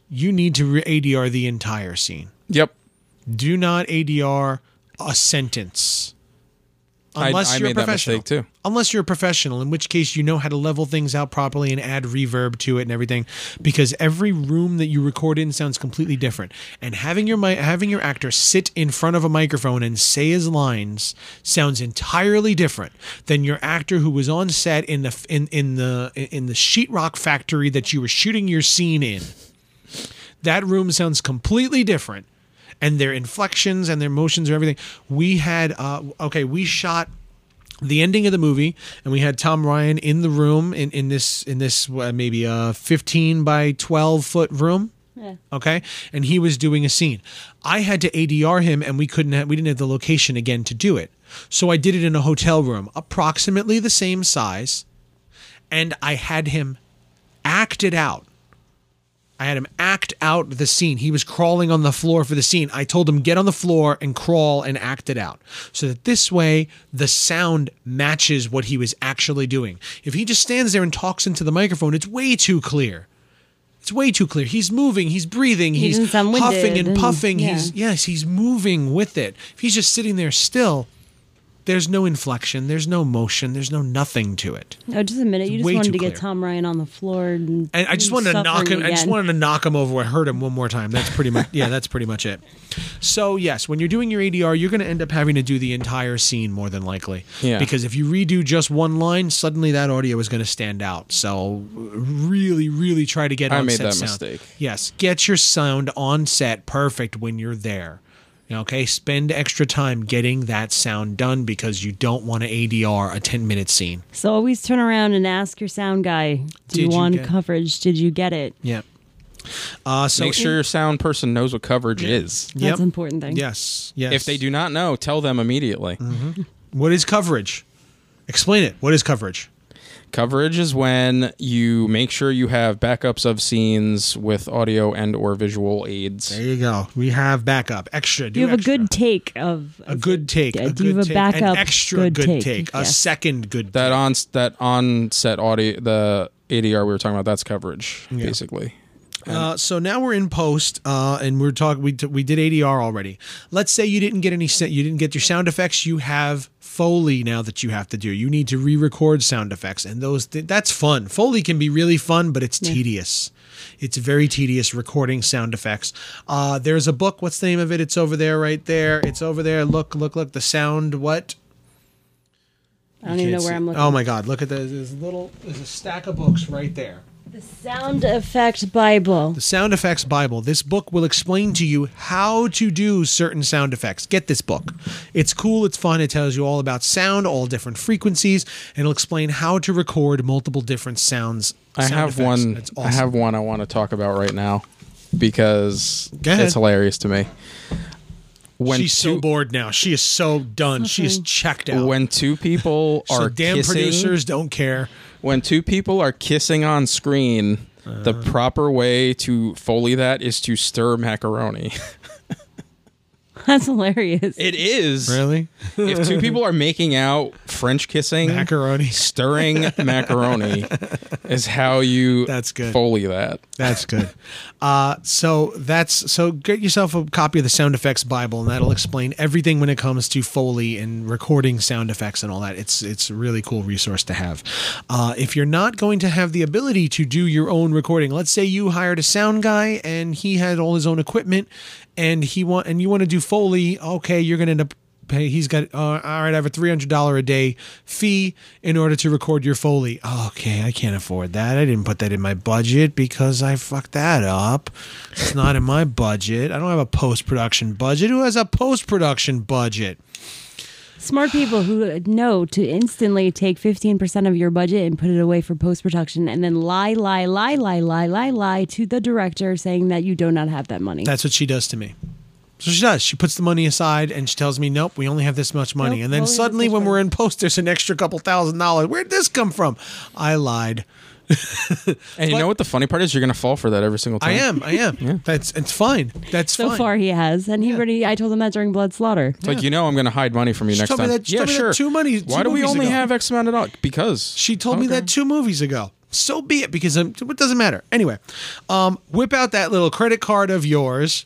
you need to re- ADR the entire scene. Yep. Do not ADR a sentence. Unless I you're a professional. too. Unless you're a professional, in which case you know how to level things out properly and add reverb to it and everything, because every room that you record in sounds completely different. And having your mi- having your actor sit in front of a microphone and say his lines sounds entirely different than your actor who was on set in the in in the in the sheetrock factory that you were shooting your scene in that room sounds completely different and their inflections and their motions and everything. We had uh, okay we shot the ending of the movie and we had tom ryan in the room in, in this in this uh, maybe a 15 by 12 foot room yeah. okay? And he was doing a scene. I had to adr him and we couldn't have, we didn't have the location again to do it. So i did it in a hotel room approximately the same size and i had him act it out I had him act out the scene. He was crawling on the floor for the scene. I told him get on the floor and crawl and act it out. So that this way the sound matches what he was actually doing. If he just stands there and talks into the microphone, it's way too clear. It's way too clear. He's moving, he's breathing, He he's puffing and and- puffing. yeah. He's yes, he's moving with it. If he's just sitting there still, there's no inflection, there's no motion, there's no nothing to it. Oh, just a minute. You just wanted too to get. Tom Ryan on the floor, and, And I just wanted to knock him. suffering I just wanted to knock him over and hurt him one more time. That's pretty much. Yeah, that's pretty much it. So yes, when you're doing your ADR, you're going to end up having to do the entire scene more than likely. Yeah. Because if you redo just one line, suddenly that audio is going to stand out. So really, really try to get. I on made set that sound. mistake. Yes, get your sound on set perfect when you're there. Okay, spend extra time getting that sound done because you don't want to ADR a 10 minute scene. So always turn around and ask your sound guy, "Do Did you you want get- coverage? Did you get it?" Yeah. Uh, so Make sure your sound person knows what coverage is. That's Yep. an important thing. Yes. Yes. If they do not know, tell them immediately. What is coverage? Explain it. What is coverage? Coverage is when you make sure you have backups of scenes with audio and or visual aids. There you go. We have backup. Extra. Do You have extra. a good take of a good take. Yeah, a do you good have a take, backup An extra good good, take? take. A Yes. second good That take. on that on set audio the ADR we were talking about that's coverage basically. Uh, so now we're in post, uh, and we're talking. We, t- we did ADR already. Let's say you didn't get any. sa- You didn't get your sound effects. You have Foley now that you have to do. You need to re-record sound effects, and those th- that's fun. Foley can be really fun, but it's tedious. It's very tedious recording sound effects. Uh, there's a book. What's the name of it? It's over there, right there. It's over there. Look, look, look. The sound. What? I don't even know where see- I'm looking. Oh my God! Look at this. There's a little. There's a stack of books right there. The sound Effects Bible. The Sound Effects Bible. This book will explain to you how to do certain sound effects. Get this book. It's cool, it's fun, it tells you all about sound, all different frequencies, and it'll explain how to record multiple different sounds. I sound have effects. one It's I have one I want to talk about right now because it's hilarious to me. When She's so two, bored now. She is so done. She is checked out. when two people are so are damn kissing, producers don't care. when two people are kissing on screen, the Uh. proper way to foley that is to stir macaroni. That's hilarious. It is. Really? If two people are making out, French kissing, Macaroni. stirring macaroni is how you That's good. foley that. That's good. Uh, so that's so get yourself a copy of the Sound Effects Bible, and that'll explain everything when it comes to Foley and recording sound effects and all that. It's it's a really cool resource to have. Uh, if you're not going to have the ability to do your own recording, let's say you hired a sound guy and he had all his own equipment, and he want and you want to do Foley, okay, you're going to end up pay. He's got uh, all right. I have a three hundred dollar a day fee in order to record your foley. Okay, I can't afford that. I didn't put that in my budget because I fucked that up. It's not in my budget. I don't have a post production budget. Who has a post production budget? Smart people who know to instantly take 15% of your budget and put it away for post production and then lie, lie, lie, lie, lie, lie, lie to the director saying that you do not have that money. That's what she does to me. So she does. She puts the money aside and she tells me, "Nope, we only have this much money." Nope, and then suddenly, when money. we're in post, there's an extra couple thousand dollars. Where'd this come from? I lied. And you know what the funny part is? You're gonna fall for that every single time. I am. I am. That's it's fine. That's fine. so fine. far, he has. And he already, I told him that during Blood Slaughter. It's like you know I'm gonna hide money from you She next told me time. that- she yeah, told me that sure. two money- Why do we only ago. have X amount of dollars? Because She told me that two movies ago. So be it, because um, it doesn't matter. Anyway, um, whip out that little credit card of yours.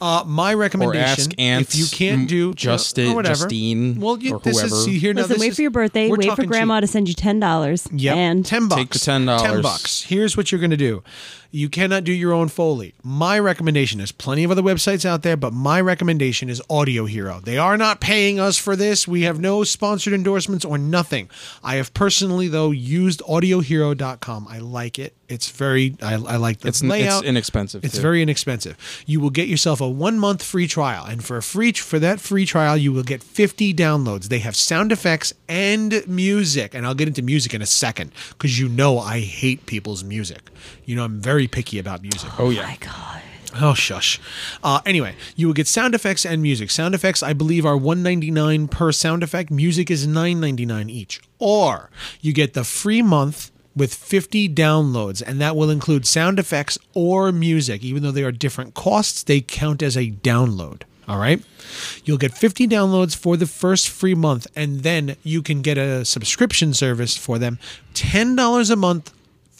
Uh, my Or recommendation, ask Aunts, if you can't do Justin, or whatever, Justine, well, you, or this whoever. is see here. now, Listen, this wait is- for your birthday. Wait for grandma cheap. to send you $10. Yep. And ten bucks. Take the $10. Ten bucks. Here's what you're gonna do. You cannot do your own foley. My recommendation is plenty of other websites out there, but my recommendation is Audio Hero. They are not paying us for this. We have no sponsored endorsements or nothing. I have personally though used AudioHero.com. I like it. It's very. I, I like the It's, layout. it's inexpensive. It's too. very inexpensive. You will get yourself a one month free trial, and for a free for that free trial, you will get 50 downloads. They have sound effects and music, and I'll get into music in a second because you know I hate people's music. You know I'm very picky about music. Oh yeah. my God. Oh shush. Uh, anyway, you will get sound effects and music. Sound effects, I believe, are one ninety nine per sound effect. Music is nine ninety nine each. Or you get the free month with 50 downloads, and that will include sound effects or music. Even though they are different costs, they count as a download. All right. You'll get 50 downloads for the first free month, and then you can get a subscription service for them $10 a month,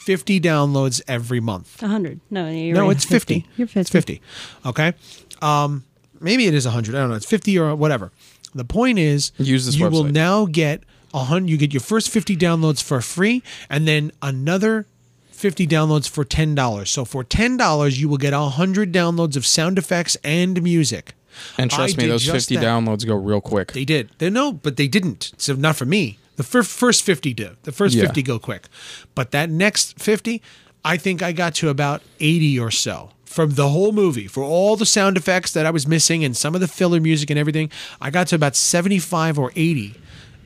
50 downloads every month. 100. No, you're No, right. it's 50. You're 50. It's 50. Okay. Um, maybe it is 100. I don't know. It's 50 or whatever. The point is, Use this you will now get a hundred. You get your first 50 downloads for free, and then another 50 downloads for $10. So for $10, you will get 100 downloads of sound effects and music. And trust I me, those 50 that. downloads go real quick. They did. They no, but they didn't. So not for me. The first first fifty did. The first Yeah. fifty go quick, but that next fifty, I think I got to about eighty or so from the whole movie for all the sound effects that I was missing and some of the filler music and everything. I got to about seventy five or eighty.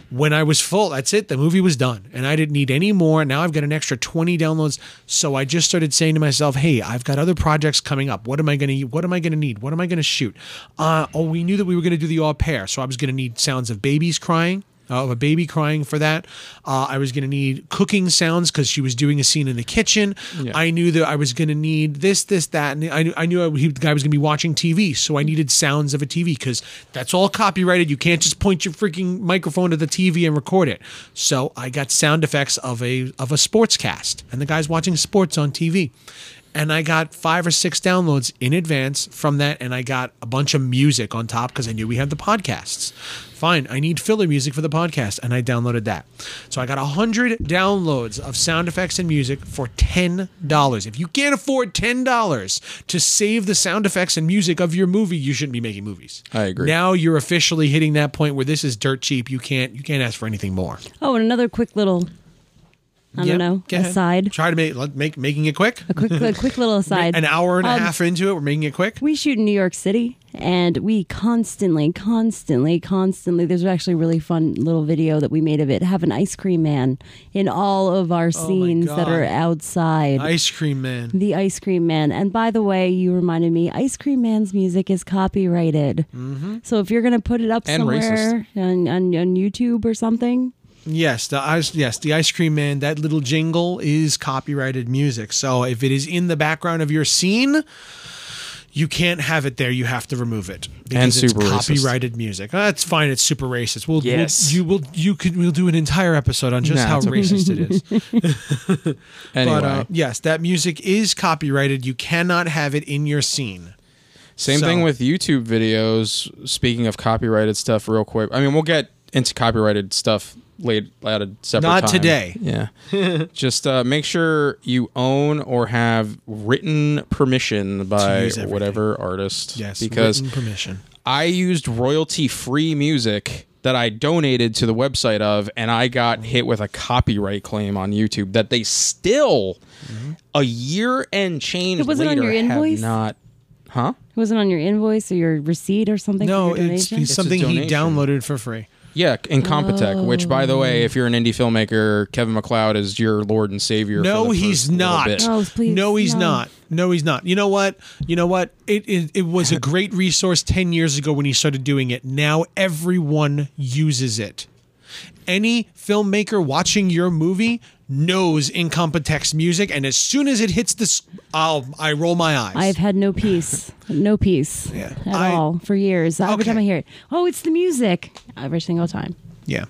When I was full, that's it. The movie was done, and I didn't need any more. Now I've got an extra twenty downloads, so I just started saying to myself, "Hey, I've got other projects coming up. What am I going to? What am I going to need? What am I going to shoot? Uh, oh, we knew that we were going to do the au pair, so I was going to need sounds of babies crying, of a baby crying for that. Uh, I was going to need cooking sounds because she was doing a scene in the kitchen. Yeah. I knew that I was going to need this, this, that, and I knew I knew he, the guy was going to be watching TV, so I needed sounds of a TV because that's all copyrighted. You can't just point your freaking microphone to the TV and record it. So I got sound effects of a of a sports cast, and the guy's watching sports on TV. And I got five or six downloads in advance from that, and I got a bunch of music on top because I knew we had the podcasts. Fine, I need filler music for the podcast, and I downloaded that. So I got a hundred downloads of sound effects and music for ten dollars. If you can't afford ten dollars to save the sound effects and music of your movie, you shouldn't be making movies. I agree. Now you're officially hitting that point where this is dirt cheap. You can't you can't ask for anything more. Oh, and another quick little, I Yep, don't know, go ahead. aside. Try to make make making it quick. A quick, a quick little aside. An hour and a Um, half into it, we're making it quick. We shoot in New York City, and we constantly, constantly, constantly. There's actually a really fun little video that we made of it. Have an ice cream man in all of our scenes that are outside. Ice cream man. the ice cream man. And by the way, you reminded me, ice cream man's music is copyrighted. Mm-hmm. So if you're gonna put it up And somewhere on, on on YouTube or something, Yes, the ice. Yes, the ice cream man. That little jingle is copyrighted music. So if it is in the background of your scene, you can't have it there. You have to remove it because it's super racist. copyrighted music. That's fine. It's super racist. We'll, Yes. we'll you will you could we'll do an entire episode on just Nah, how okay. racist it is. Anyway, But uh, yes, that music is copyrighted. You cannot have it in your scene. same so- thing with YouTube videos. Speaking of copyrighted stuff, real quick. I mean, we'll get into copyrighted stuff late at a separate Not time. today. Yeah. Just uh, make sure you own or have written permission by whatever artist. Yes, because written permission. I used royalty free music that I donated to the website of, and I got hit with a copyright claim on YouTube that they still, a year and change It wasn't on your invoice? not. Huh? It wasn't on your invoice or your receipt or something. No, for your it's, it's something he downloaded for free. Yeah, in Compotech, which, by the Oh. way, if you're an indie filmmaker, Kevin MacLeod is your lord and savior. No, for the he's first not. bit. Oh, please, no, he's no. not. No, he's not. You know what? You know what? It, it it was a great resource ten years ago when he started doing it. Now everyone uses it. Any filmmaker watching your movie knows Incompetech music, and as soon as it hits this, I'll I roll my eyes. I've had no peace, no peace Yeah. at I- all for years. Every Okay. time I hear it, oh, it's the music. Every single time. yeah.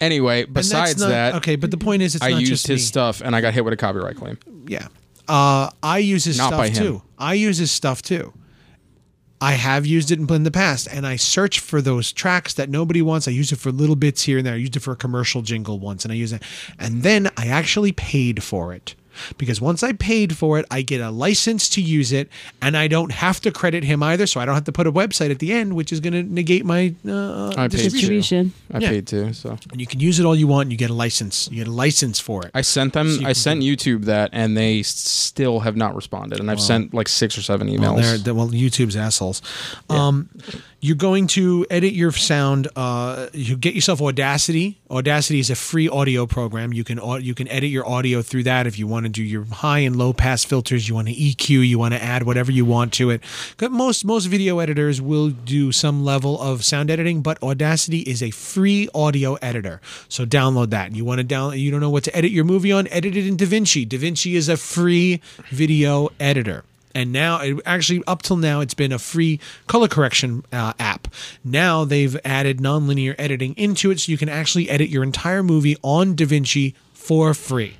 Anyway, besides not- that, okay, but the point is, it's I not used just his me. stuff and I got hit with a copyright claim. Yeah. Uh, I use his Not stuff by him. too. I use his stuff too. I have used it in, the past, and I search for those tracks that nobody wants. I use it for little bits here and there. I used it for a commercial jingle once, and I use it, and then I actually paid for it because once I paid for it, I get a license to use it, and I don't have to credit him either, so I don't have to put a website at the end, which is going to negate my uh, I paid distribution. Distribution. I Yeah. paid too, so And you can use it all you want, and you get a license. You get a license for it. I sent them. you I sent YouTube that, and they still have not responded. And I've sent like six or seven Well, emails. they're- well, YouTube's assholes. Um, you're going to edit your sound. Uh, you get yourself Audacity. Audacity is a free audio program. You can you can edit your audio through that if you want to do your high and low pass filters. You want to EQ. You want to add whatever you want to it. Most most video editors will do some level of sound editing, but Audacity is a free audio editor. So download that. You want to download. You don't know what to edit your movie on? Edit it in DaVinci. DaVinci is a free video editor and now it, actually up till now it's been a free color correction uh, app now they've added nonlinear editing into it so you can actually edit your entire movie on davinci for free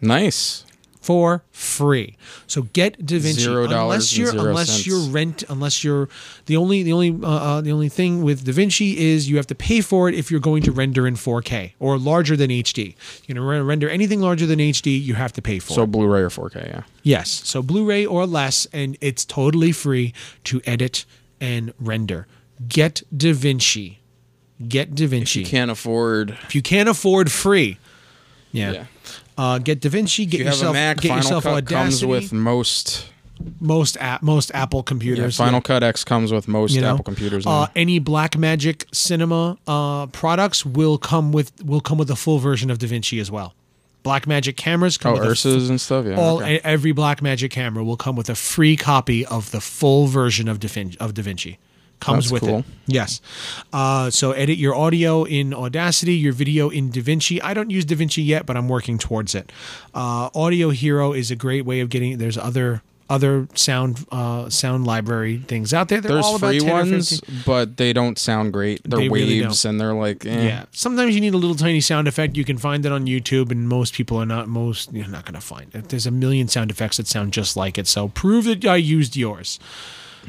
nice. For free so get davinci Zero unless you're unless cents. you're rent unless you're the only the only uh, uh, the only thing with davinci is you have to pay for it if you're going to render in 4k or larger than hd you're going to render anything larger than hd you have to pay for So it Blu-ray or 4K, yeah. Yes. So Blu-ray or less, and it's totally free to edit and render. Get DaVinci. Get DaVinci. You can't afford. if you can't afford free, yeah. Yeah. Uh, get DaVinci. Get you yourself. a Mac, get Final yourself Cut Audacity. comes with most. most app, most Apple Yeah, computers. Final Cut X comes with most you know? Apple computers. Uh, any Blackmagic Cinema uh, products will come with will come with a full version of DaVinci as well. Blackmagic cameras come oh, with Ursa's and stuff. Yeah. all okay. every Blackmagic camera will come with a free copy of the full version of DaVinci. Of DaVinci. Comes That's with cool. it. Yes. Uh, so edit your audio in Audacity, your video in DaVinci. I don't use DaVinci yet, but I'm working towards it. Uh, audio Hero is a great way of getting. There's other other sound uh, sound library things out there. They're There's all about free ones, but they don't sound great. They're They really waves, and they're like, eh. Yeah. Sometimes you need a little tiny sound effect. You can find it on YouTube, and most people are not. Most you're not going to find it. There's a million sound effects that sound just like it. So prove that I used yours.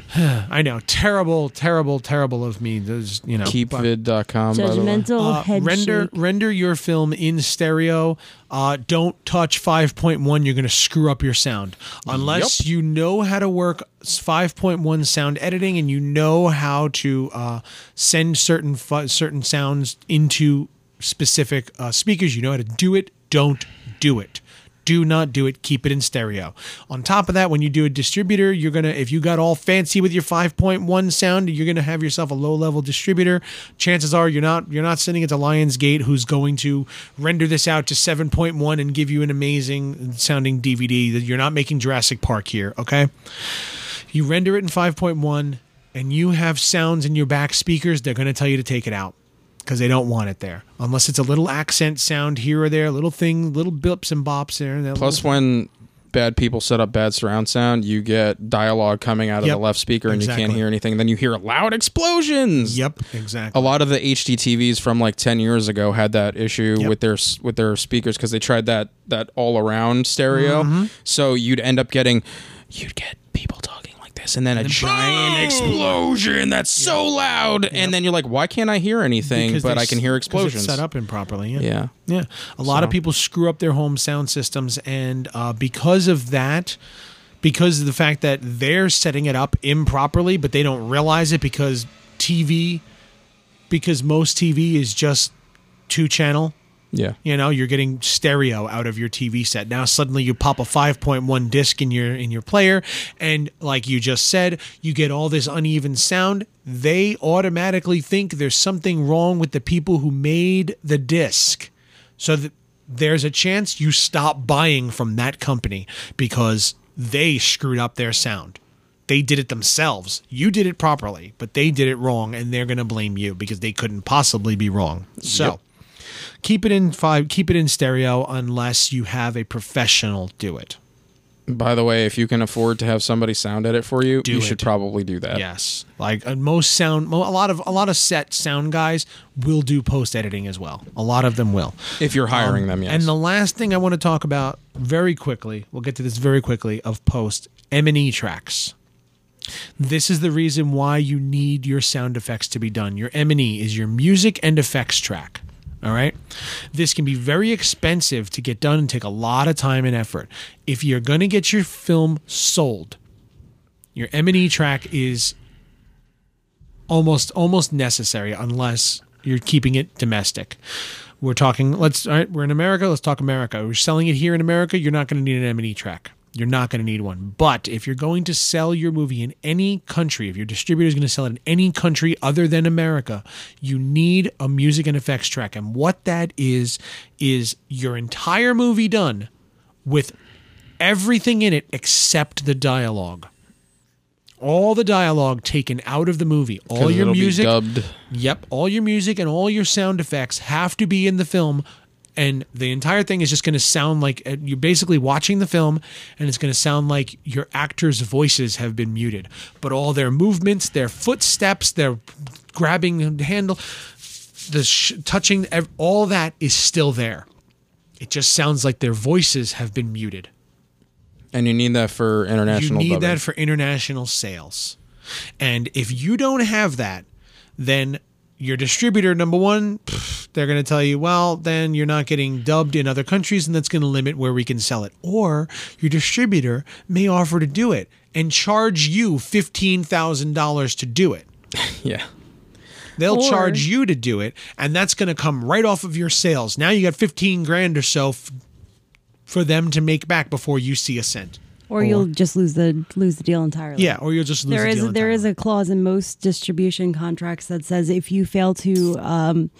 I know, terrible, terrible, terrible of me. There's you know, but- Keepvid.com. By the way. Judgmental uh, render shake. render your film in stereo. Uh, don't touch 5.1. You're going to screw up your sound unless you know how to work 5.1 sound editing and you know how to uh, send certain fu- certain sounds into specific uh, speakers. You know how to do it. Don't do it. Do not do it. Keep it in stereo. On top of that, when you do a distributor, you're gonna if you got all fancy with your 5.1 sound, you're gonna have yourself a low level distributor. Chances are you're not you're not sending it to Lionsgate, who's going to render this out to 7.1 and give you an amazing sounding DVD. That you're not making Jurassic Park here, okay? You render it in 5.1, and you have sounds in your back speakers. They're gonna tell you to take it out because they don't want it there unless it's a little accent sound here or there, little thing, little bips and bops there. and that Plus, when bad people set up bad surround sound, you get dialogue coming out of Yep, the left speaker, and you can't hear anything. Then you hear loud explosions. Yep, exactly. A lot of the HD TVs from like ten years ago had that issue Yep. with their with their speakers because they tried that that all around stereo. Mm-hmm. So you'd end up getting, you'd get people talking this, and then a giant explosion that's so loud, and then you're like, why can't I hear anything? Because but I can hear explosions. It's set up improperly. Yeah. Yeah. Yeah. A lot of people screw up their home sound systems, and uh, because of that, because of the fact that they're setting it up improperly, but they don't realize it because TV, because most TV is just two channel. Yeah. You know, you're getting stereo out of your TV set. Now suddenly you pop a 5.1 disc in your in your player and like you just said, you get all this uneven sound. They automatically think there's something wrong with the people who made the disc. So that there's a chance you stop buying from that company because they screwed up their sound. They did it themselves. You did it properly, but they did it wrong and they're going to blame you because they couldn't possibly be wrong. So, Yep. Keep it in five keep it in stereo unless you have a professional do it. By the way, if you can afford to have somebody sound edit for you, Do you it. should probably do that. Yes. Like uh, most sound a lot of a lot of set sound guys will do post editing as well. A lot of them will. If you're hiring them, yes. And the last thing I want to talk about very quickly, we'll get to this very quickly of post M&E tracks. This is the reason why you need your sound effects to be done. Your M&E is your music and effects track. All right? This can be very expensive to get done and take a lot of time and effort. If you're going to get your film sold, your M&E track is almost almost necessary unless you're keeping it domestic. We're talking let's all right, we're in America, let's talk America. We're selling it here in America, you're not going to need an M&E track. You're not going to need one. But if you're going to sell your movie in any country, if your distributor is going to sell it in any country other than America, you need a music and effects track. And what that is is your entire movie done with everything in it except the dialogue. All the dialogue taken out of the movie. All your music. dubbed. Yep, all your music and all your sound effects have to be in the film and the entire thing is just going to sound like uh, you're basically watching the film and it's going to sound like your actors' voices have been muted, but all their movements, their footsteps, their grabbing the handle, the sh- touching all that is still there. It just sounds like their voices have been muted. And you need that for international. You need dubbing. that for international sales. And if you don't have that, then your distributor, number one, pff, they're going to tell you, well, then you're not getting dubbed in other countries, and that's going to limit where we can sell it. Or your distributor may offer to do it and charge you $15,000 to do it. yeah. They'll Or- charge you to do it, and that's going to come right off of your sales. Now you got 15 grand or so f- for them to make back before you see a cent. Or you'll just lose the lose the deal entirely. Yeah, or you'll just lose there the is deal there is a clause in most distribution contracts that says if you fail to um,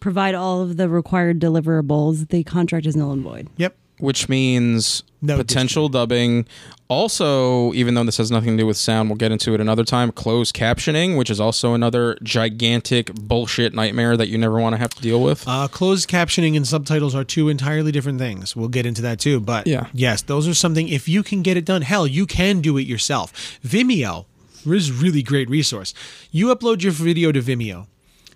provide all of the required deliverables, the contract is null and void. Yep. Which means No potential dubbing. Also, even though this has nothing to do with sound, we'll get into it another time. Closed captioning, which is also another gigantic bullshit nightmare that you never want to have to deal with. Uh, closed captioning and subtitles are two entirely different things. We'll get into that too. But Yeah. yes, those are something. If you can get it done, hell, you can do it yourself. Vimeo is a really great resource. You upload your video to Vimeo.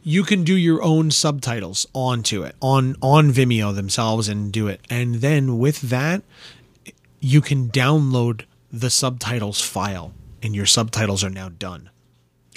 You can do your own subtitles onto it on on Vimeo themselves and do it. And then with that, you can download the subtitles file, and your subtitles are now done.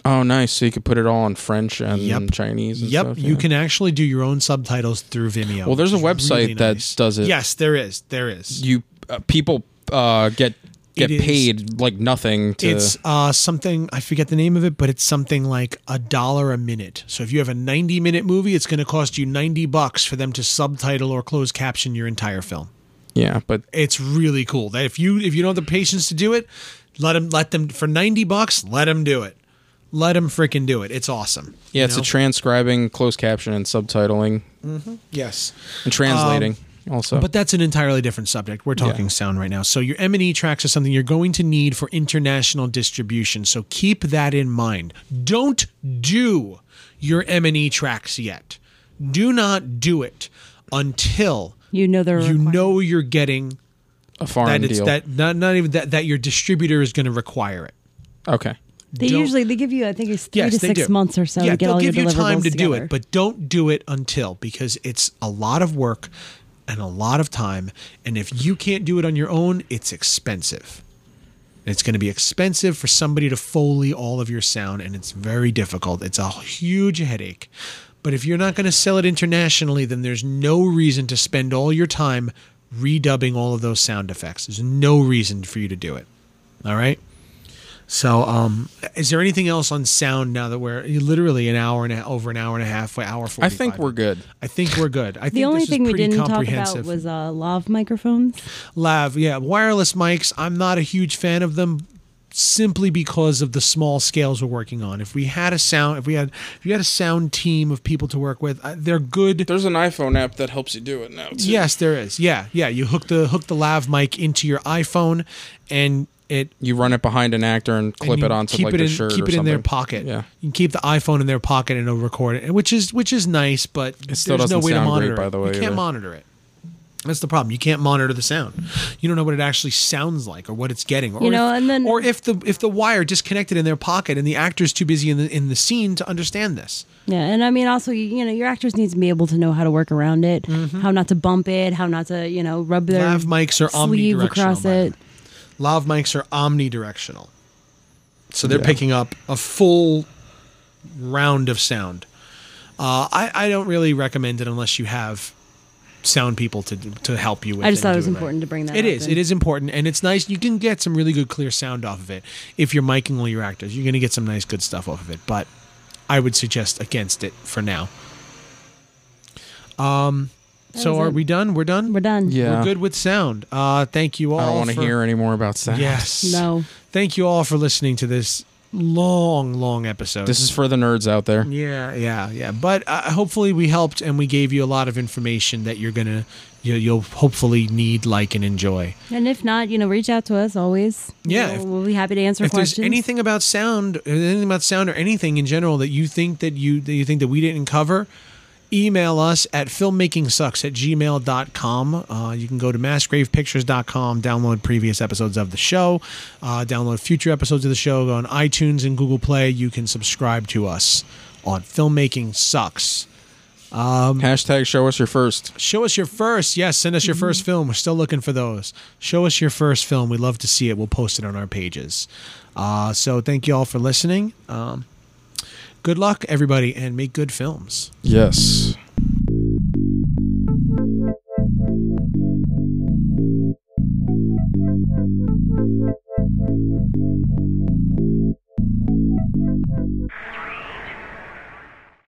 oh, nice. So you could put it all in French and Yep. Chinese and yep, stuff. you can actually do your own subtitles through Vimeo. Well, there's a website really that does it. Yes, there is. There is. You uh, people uh, get get is- paid like nothing to. It's uh, something I forget the name of it, but it's something like a dollar a minute. So if you have a 90 minute movie, it's going to cost you 90 bucks for them to subtitle or close caption your entire film. yeah, but It's really cool. That if you if you don't have the patience to do it, let them let them for 90 bucks, let them do it. Let them freaking do it. It's awesome. yeah, it's know? a transcribing, closed caption, and subtitling yes. and translating. Also, But that's an entirely different subject. We're talking Yeah. sound right now. So your M&E tracks are something you're going to need for international distribution. So keep that in mind. Don't do your M&E tracks yet. Do not do it until You know the you know you're getting a foreign that it's deal. that not not even that that your distributor is going to require it. okay. They Don't- usually they give you I think it's three Yes, to six do. months or so yeah, to get they'll give you time deliverables to do it, but don't do it until because it's a lot of work and a lot of time. And if you can't do it on your own, it's expensive. It's going to be expensive for somebody to foley all of your sound, and it's very difficult. It's a huge headache. But if you're not going to sell it internationally, then there's no reason to spend all your time redubbing all of those sound effects. There's no reason for you to do it. All right. So, um, is there anything else on sound now that we're literally an hour and a, over an hour and a half, hour? 45. I think we're good. I think we're good. I The think only this is thing we didn't talk about was uh, lav microphones. Lav, yeah, wireless mics. I'm not a huge fan of them, simply because of the small scales we're working on. If we had a sound, if we had, if you had a sound team of people to work with, uh, they're good. There's an iPhone app that helps you do it now. Too. Yes, there is. Yeah, yeah. You hook the hook the lav mic into your iPhone, and it You run it behind an actor and clip and it onto keep like it the in, shirt keep or it in their pocket. Yeah. you can keep the iPhone in their pocket and it'll record it, which is which is nice, but still there's no doesn't way to sound great, monitor by the way, you can't either. monitor it. That's the problem. You can't monitor the sound. You don't know what it actually sounds like or what it's getting. Or You know, if, and then- or if the if the wire disconnected in their pocket and the actor's too busy in the in the scene to understand this. Yeah, and I mean also you, you know your actors need to be able to know how to work around it, mm-hmm. how not to bump it, how not to you know rub their Lav mics or sleeve omnidirectional. across it. way. Lav mics are omnidirectional. So they're Yeah. picking up a full round of sound. Uh, I, I don't really recommend it unless you have sound people to to help you with. I just thought it was right. important to bring that. It up is. and- It is important, and it's nice. You can get some really good, clear sound off of it if you're miking all your actors. You're going to get some nice, good stuff off of it. But I would suggest against it for now. Um. So are it. we done? We're done. We're done. Yeah. We're good with sound. Uh, thank you all. I don't want to for- hear any more about sound. Yes. No. Thank you all for listening to this long, long episode. This is for the nerds out there. Yeah, yeah, yeah. But uh, hopefully we helped and we gave you a lot of information that you're gonna you, you'll hopefully need, like, and enjoy. And if not, you know, reach out to us always. You Yeah, know, if- we'll be happy to answer if questions. there's anything about sound, anything about sound, or anything in general that you think that you that you think that we didn't cover, email us at filmmakingsucks at gmail.com. Uh, you can go to massgravepictures.com, download previous episodes of the show, uh, download future episodes of the show, go on iTunes and Google Play. You can subscribe to us on Filmmaking Sucks. Hashtag show us your first. Show us your first. Yes, send us your first film. We're still looking for those. Show us your first film. We'd love to see it. We'll post it on our pages. Uh, so thank you all for listening. Um, good luck, everybody, and make good films. Yes.